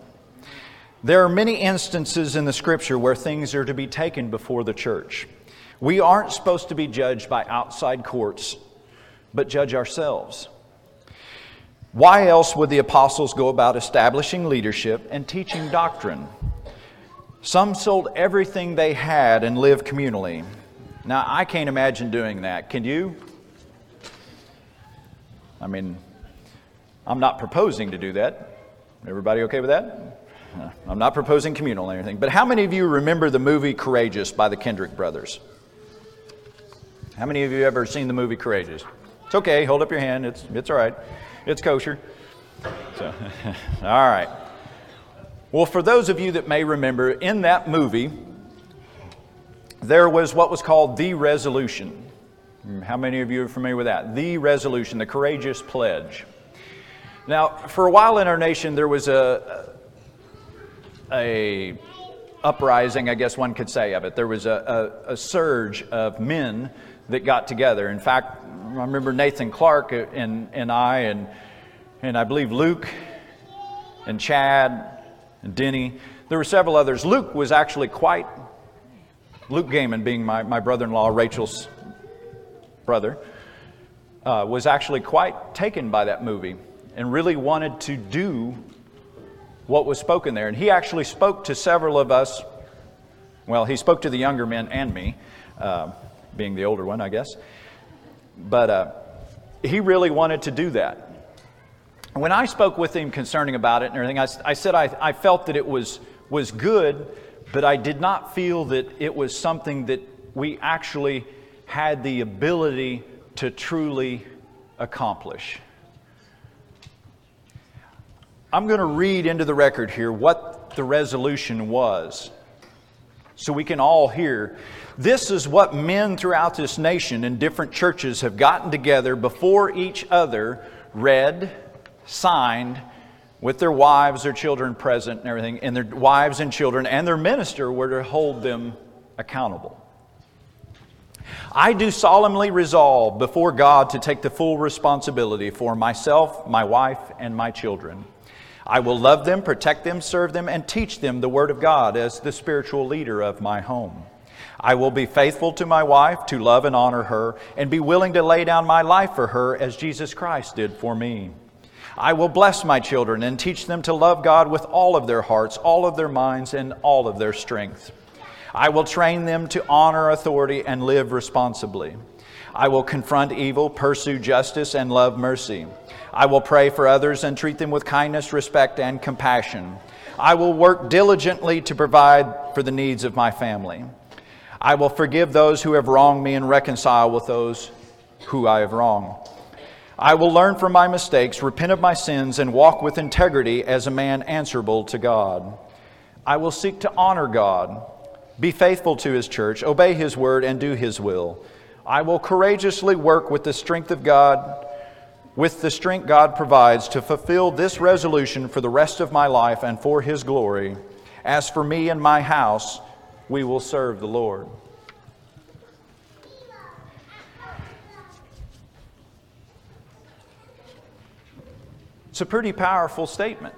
There are many instances in the scripture where things are to be taken before the church. We aren't supposed to be judged by outside courts, but judge ourselves. Why else would the apostles go about establishing leadership and teaching doctrine? Some sold everything they had and lived communally. Now, I can't imagine doing that. Can you? I mean, I'm not proposing to do that. Everybody okay with that? I'm not proposing communal or anything. But how many of you remember the movie Courageous by the Kendrick brothers? How many of you ever seen the movie Courageous? It's okay. Hold up your hand. It's, it's all right. It's kosher. So, all right. Well, for those of you that may remember, in that movie, there was what was called the resolution. Hmm, how many of you are familiar with that? The resolution, the courageous pledge. Now, for a while in our nation, there was a, a uprising, I guess one could say, of it. There was a, a, a surge of men that got together. In fact, I remember Nathan Clark uh, and, and I, and, and I believe Luke and Chad Denny. There were several others. Luke was actually quite, Luke Gaiman, being my, my brother in law, Rachel's brother, uh, was actually quite taken by that movie and really wanted to do what was spoken there. And he actually spoke to several of us. Well, he spoke to the younger men and me, uh, being the older one, I guess. But uh, he really wanted to do that when I spoke with him concerning about it and everything, I, I said I, I felt that it was, was good, but I did not feel that it was something that we actually had the ability to truly accomplish. I'm going to read into the record here what the resolution was so we can all hear. This is what men throughout this nation in different churches have gotten together before each other, read, signed with their wives, their children present, and everything, and their wives and children, and their minister were to hold them accountable. I do solemnly resolve before God to take the full responsibility for myself, my wife, and my children. I will love them, protect them, serve them, and teach them the Word of God as the spiritual leader of my home. I will be faithful to my wife, to love and honor her, and be willing to lay down my life for her as Jesus Christ did for me. I will bless my children and teach them to love God with all of their hearts, all of their minds, and all of their strength. I will train them to honor authority and live responsibly. I will confront evil, pursue justice, and love mercy. I will pray for others and treat them with kindness, respect, and compassion. I will work diligently to provide for the needs of my family. I will forgive those who have wronged me and reconcile with those who I have wronged. I will learn from my mistakes, repent of my sins, and walk with integrity as a man answerable to God. I will seek to honor God, be faithful to His church, obey His word, and do His will. I will courageously work with the strength of God, with the strength God provides, to fulfill this resolution for the rest of my life and for His glory. As for me and my house, we will serve the Lord. It's a pretty powerful statement.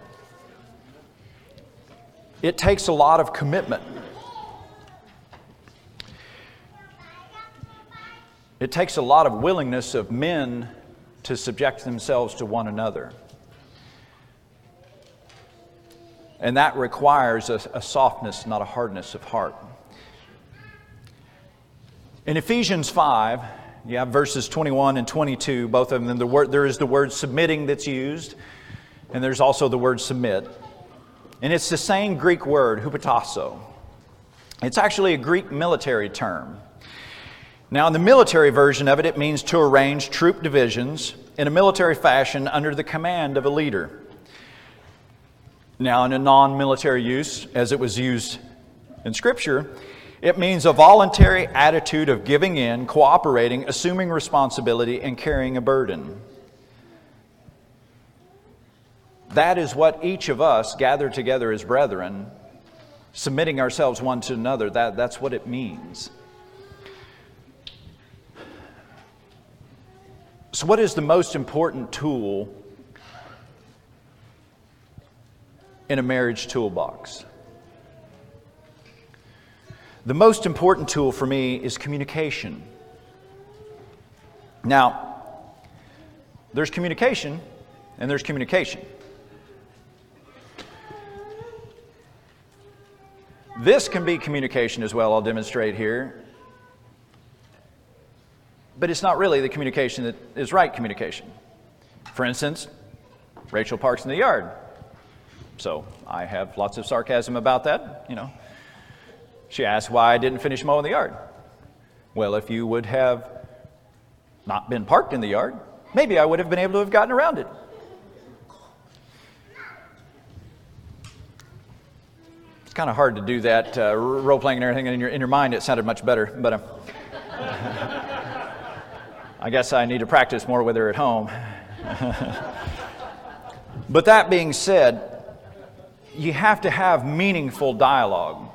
It takes a lot of commitment. It takes a lot of willingness of men to subject themselves to one another. And that requires a, a softness, not a hardness of heart. In Ephesians 5, you have verses 21 and 22, both of them. The word, there is the word submitting that's used, and there's also the word submit. And it's the same Greek word, hupotasso. It's actually a Greek military term. Now, in the military version of it, it means to arrange troop divisions in a military fashion under the command of a leader. Now, in a non military use, as it was used in Scripture, it means a voluntary attitude of giving in, cooperating, assuming responsibility, and carrying a burden. That is what each of us gathered together as brethren, submitting ourselves one to another. That, that's what it means. So, what is the most important tool in a marriage toolbox? The most important tool for me is communication. Now, there's communication and there's communication. This can be communication as well, I'll demonstrate here. But it's not really the communication that is right communication. For instance, Rachel parks in the yard. So I have lots of sarcasm about that, you know. She asked why I didn't finish mowing the yard. Well, if you would have not been parked in the yard, maybe I would have been able to have gotten around it. It's kind of hard to do that uh, role playing and everything in your, in your mind. It sounded much better, but uh, I guess I need to practice more with her at home. but that being said, you have to have meaningful dialogue.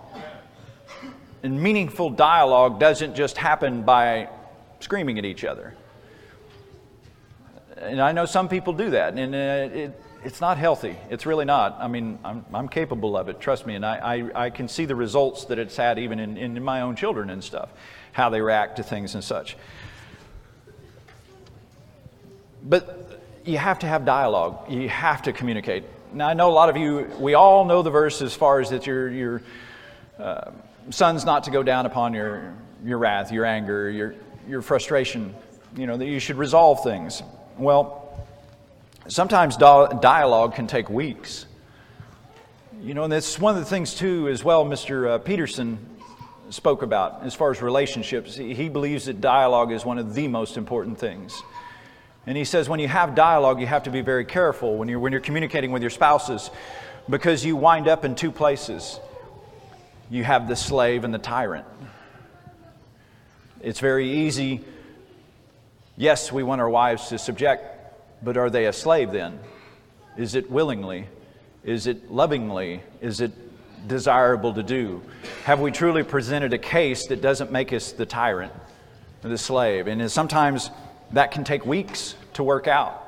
And meaningful dialogue doesn't just happen by screaming at each other. And I know some people do that, and uh, it, it's not healthy. It's really not. I mean, I'm, I'm capable of it, trust me. And I, I, I, can see the results that it's had even in, in my own children and stuff, how they react to things and such. But you have to have dialogue, you have to communicate. Now, I know a lot of you, we all know the verse as far as that your, your uh, sun's not to go down upon your, your wrath, your anger, your, your frustration, you know, that you should resolve things. Well, Sometimes dialogue can take weeks. You know, and that's one of the things, too, as well, Mr. Uh, Peterson spoke about as far as relationships. He believes that dialogue is one of the most important things. And he says when you have dialogue, you have to be very careful when you're, when you're communicating with your spouses because you wind up in two places. You have the slave and the tyrant. It's very easy. Yes, we want our wives to subject but are they a slave then? Is it willingly? Is it lovingly? Is it desirable to do? Have we truly presented a case that doesn't make us the tyrant the slave? And sometimes that can take weeks to work out.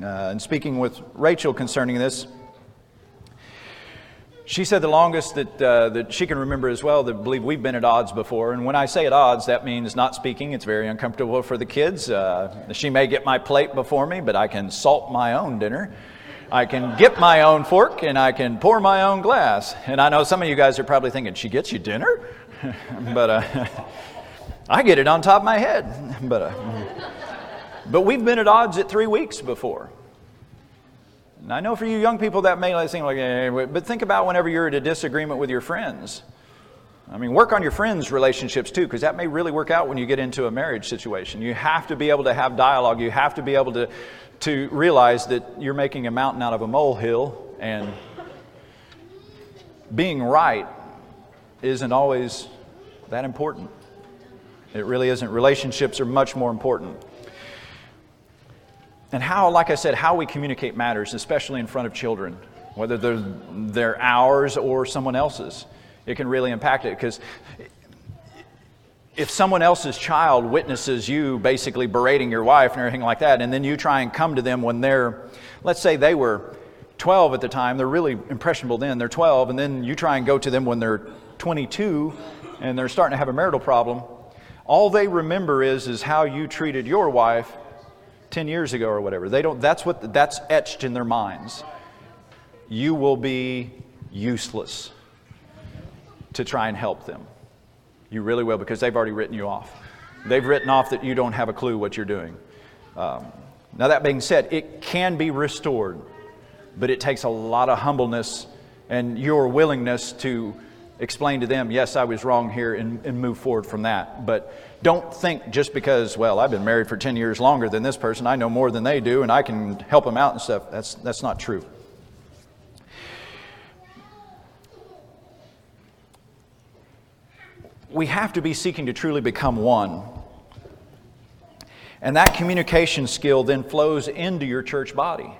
Uh, and speaking with Rachel concerning this, she said the longest that, uh, that she can remember as well, that believe we've been at odds before. And when I say at odds, that means not speaking. It's very uncomfortable for the kids. Uh, she may get my plate before me, but I can salt my own dinner. I can get my own fork and I can pour my own glass. And I know some of you guys are probably thinking, she gets you dinner? but uh, I get it on top of my head. But, uh, but we've been at odds at three weeks before. And I know for you young people that may seem like, eh, but think about whenever you're at a disagreement with your friends. I mean, work on your friends' relationships too, because that may really work out when you get into a marriage situation. You have to be able to have dialogue. You have to be able to, to realize that you're making a mountain out of a molehill, and being right isn't always that important. It really isn't. Relationships are much more important. And how, like I said, how we communicate matters, especially in front of children, whether they're, they're ours or someone else's. It can really impact it because if someone else's child witnesses you basically berating your wife and everything like that, and then you try and come to them when they're, let's say they were 12 at the time, they're really impressionable then, they're 12, and then you try and go to them when they're 22 and they're starting to have a marital problem, all they remember is, is how you treated your wife 10 years ago or whatever. They don't, that's what, that's etched in their minds. You will be useless to try and help them. You really will because they've already written you off. They've written off that you don't have a clue what you're doing. Um, now, that being said, it can be restored, but it takes a lot of humbleness and your willingness to explain to them, yes, I was wrong here, and, and, move forward from that. But don't think just because, well, I've been married for 10 years longer than this person, I know more than they do, and I can help them out and stuff. That's, that's not true. We have to be seeking to truly become one. And that communication skill then flows into your church body.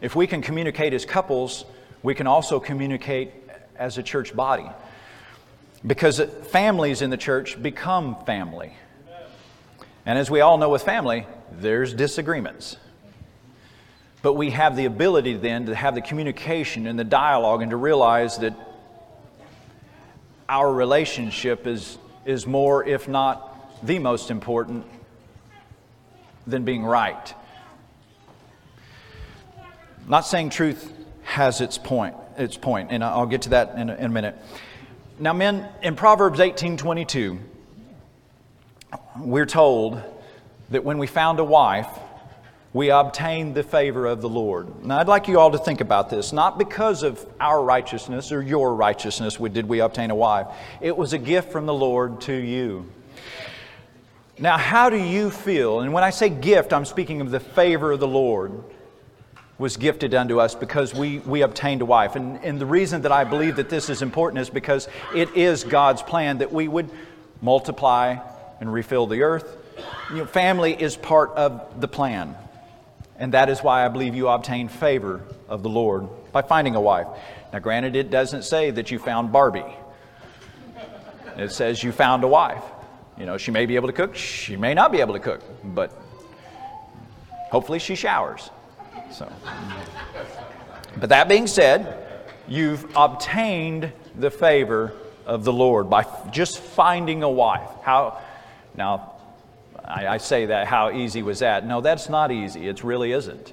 If we can communicate as couples, we can also communicate as a church body. Because families in the church become family. And as we all know with family, there's disagreements. But we have the ability then to have the communication and the dialogue and to realize that our relationship is, is more, if not the most important, than being right. not saying truth has its point, its point, and I'll get to that in a, in a minute. Now, men, in Proverbs 18:22, we're told that when we found a wife, we obtained the favor of the Lord. Now, I'd like you all to think about this. Not because of our righteousness or your righteousness did we obtain a wife. It was a gift from the Lord to you. Now, how do you feel? And when I say gift, I'm speaking of the favor of the Lord was gifted unto us because we, we obtained a wife. And, and the reason that I believe that this is important is because it is God's plan that we would multiply and refill the earth. You know, family is part of the plan. And that is why I believe you obtained favor of the Lord by finding a wife. Now, granted, it doesn't say that you found Barbie, it says you found a wife. You know, she may be able to cook, she may not be able to cook, but hopefully she showers. So, but that being said, you've obtained the favor of the Lord by just finding a wife. How now? I, I say that. How easy was that? No, that's not easy. It really isn't.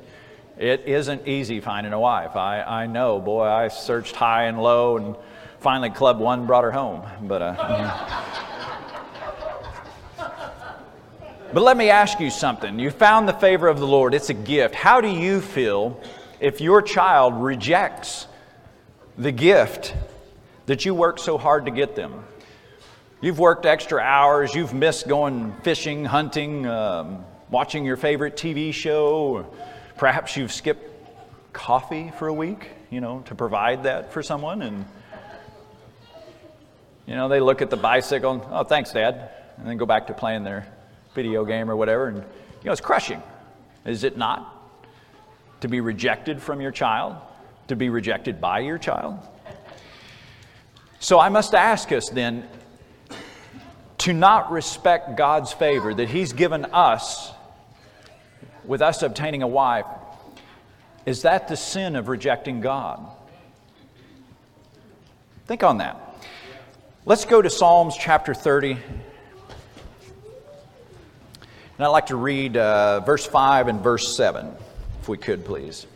It isn't easy finding a wife. I, I know, boy. I searched high and low, and finally, Club One brought her home. But. Uh, But let me ask you something. You found the favor of the Lord, it's a gift. How do you feel if your child rejects the gift that you worked so hard to get them? You've worked extra hours, you've missed going fishing, hunting, um, watching your favorite TV show. Perhaps you've skipped coffee for a week, you know, to provide that for someone. And, you know, they look at the bicycle and, oh, thanks, Dad, and then go back to playing their video game or whatever. And, you know, it's crushing. Is it not? To be rejected from your child, to be rejected by your child. So I must ask us then to not respect God's favor that He's given us with us obtaining a wife, is that the sin of rejecting God? Think on that. Let's go to Psalms chapter 30 and I'd like to read uh, verse 5 and verse 7, if we could, please.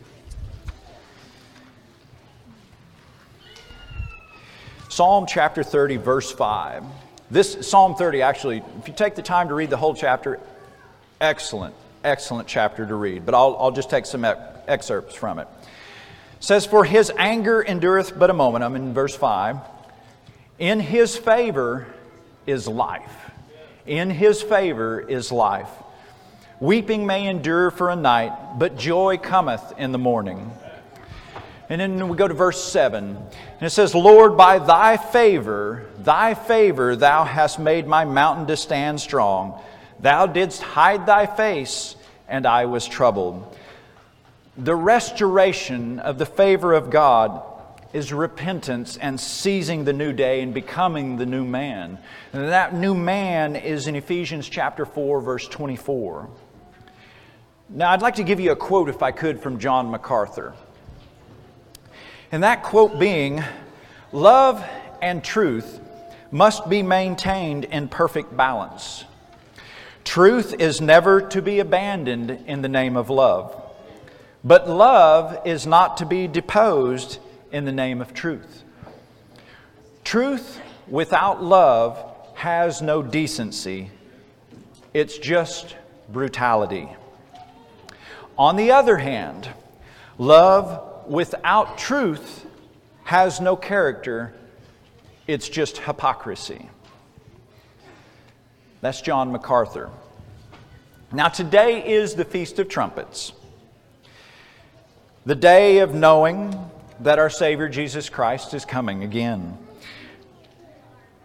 Psalm chapter 30, verse 5. This Psalm 30, actually, if you take the time to read the whole chapter, excellent, excellent chapter to read. But I'll, I'll just take some excerpts from it. it. says, For his anger endureth but a moment. I'm in verse 5. In his favor is life in his favor is life. Weeping may endure for a night, but joy cometh in the morning. And then we go to verse 7, and it says, Lord, by thy favor, thy favor, thou hast made my mountain to stand strong. Thou didst hide thy face, and I was troubled. The restoration of the favor of God is repentance and seizing the new day and becoming the new man. And that new man is in Ephesians chapter 4, verse 24. Now, I'd like to give you a quote, if I could, from John MacArthur. And that quote being, Love and truth must be maintained in perfect balance. Truth is never to be abandoned in the name of love. But love is not to be deposed in the name of truth. Truth without love has no decency, it's just brutality. On the other hand, love without truth has no character, it's just hypocrisy. That's John MacArthur. Now, today is the Feast of Trumpets, the day of knowing that our Savior Jesus Christ is coming again.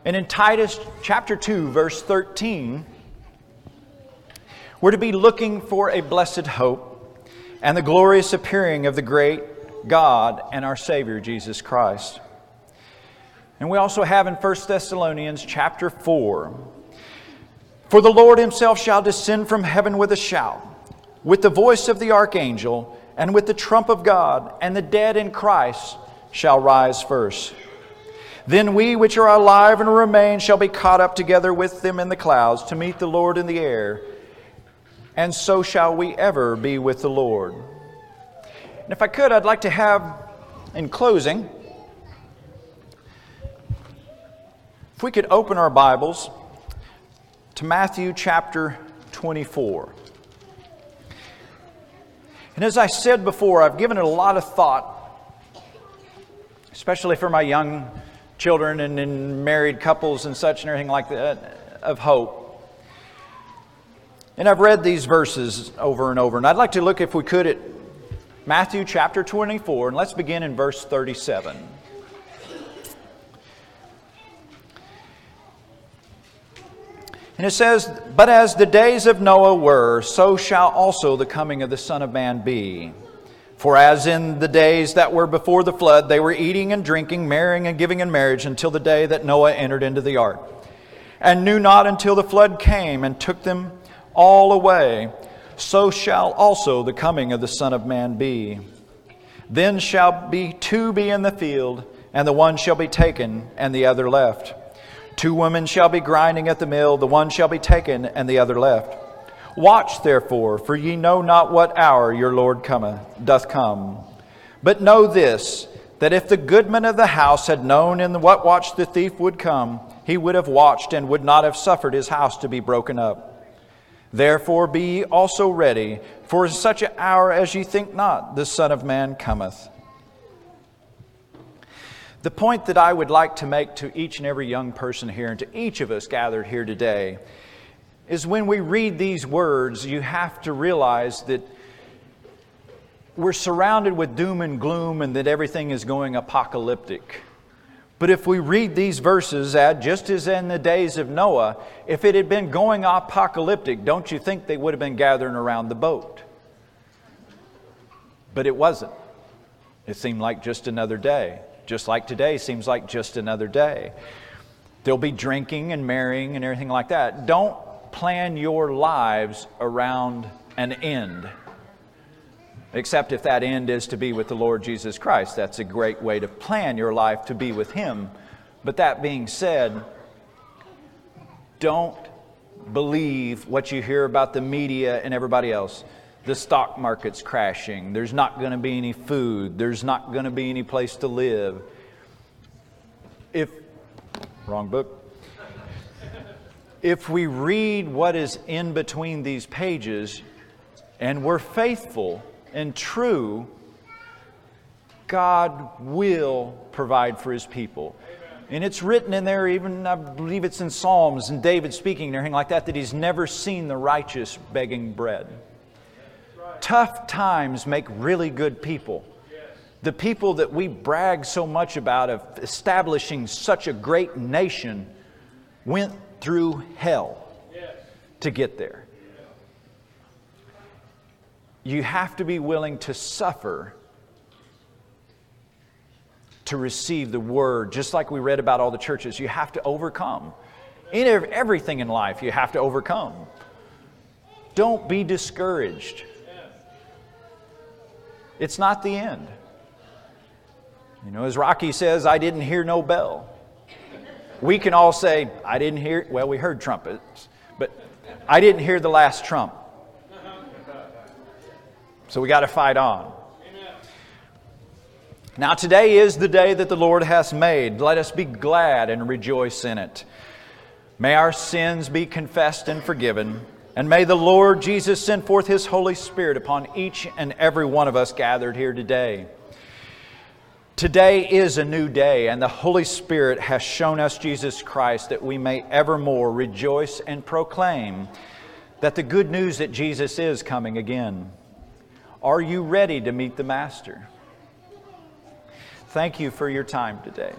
And in Titus chapter 2, verse 13, we're to be looking for a blessed hope and the glorious appearing of the great God and our Savior Jesus Christ. And we also have in 1 Thessalonians chapter 4 For the Lord himself shall descend from heaven with a shout, with the voice of the archangel, and with the trump of God, and the dead in Christ shall rise first. Then we which are alive and remain shall be caught up together with them in the clouds to meet the Lord in the air, and so shall we ever be with the Lord. And if I could, I'd like to have, in closing, if we could open our Bibles to Matthew chapter 24. And as I said before, I've given it a lot of thought, especially for my young children and, and married couples and such and everything like that, of hope. And I've read these verses over and over, and I'd like to look, if we could, at Matthew chapter 24, and let's begin in verse 37. And it says, But as the days of Noah were, so shall also the coming of the Son of Man be. For as in the days that were before the flood, they were eating and drinking, marrying and giving in marriage until the day that Noah entered into the ark, and knew not until the flood came and took them all away so shall also the coming of the Son of Man be. Then shall be two be in the field, and the one shall be taken, and the other left. Two women shall be grinding at the mill, the one shall be taken, and the other left. Watch therefore, for ye know not what hour your Lord cometh, doth come. But know this, that if the goodman of the house had known in what watch the thief would come, he would have watched and would not have suffered his house to be broken up. Therefore be ye also ready, for in such an hour as ye think not, the Son of Man cometh. The point that I would like to make to each and every young person here and to each of us gathered here today is when we read these words, you have to realize that we're surrounded with doom and gloom and that everything is going apocalyptic. But if we read these verses, at just as in the days of Noah, if it had been going apocalyptic, don't you think they would have been gathering around the boat? But it wasn't. It seemed like just another day. Just like today seems like just another day. There'll be drinking and marrying and everything like that. Don't plan your lives around an end except if that end is to be with the Lord Jesus Christ. That's a great way to plan your life to be with Him. But that being said, don't believe what you hear about the media and everybody else. The stock market's crashing. There's not going to be any food. There's not going to be any place to live. If, wrong book. If we read what is in between these pages and we're faithful, and true, God will provide for his people. And it's written in there, even I believe it's in Psalms and David speaking and everything like that, that he's never seen the righteous begging bread. Tough times make really good people. The people that we brag so much about of establishing such a great nation went through hell to get there you have to be willing to suffer to receive the word, just like we read about all the churches. You have to overcome. In everything in life, you have to overcome. Don't be discouraged. It's not the end. You know, as Rocky says, I didn't hear no bell. We can all say, I didn't hear, well, we heard trumpets, but I didn't hear the last trump. So we got to fight on. Now, today is the day that the Lord has made. Let us be glad and rejoice in it. May our sins be confessed and forgiven, and may the Lord Jesus send forth His Holy Spirit upon each and every one of us gathered here today. Today is a new day, and the Holy Spirit has shown us Jesus Christ that we may evermore rejoice and proclaim that the good news that Jesus is coming again. Are you ready to meet the Master? Thank you for your time today.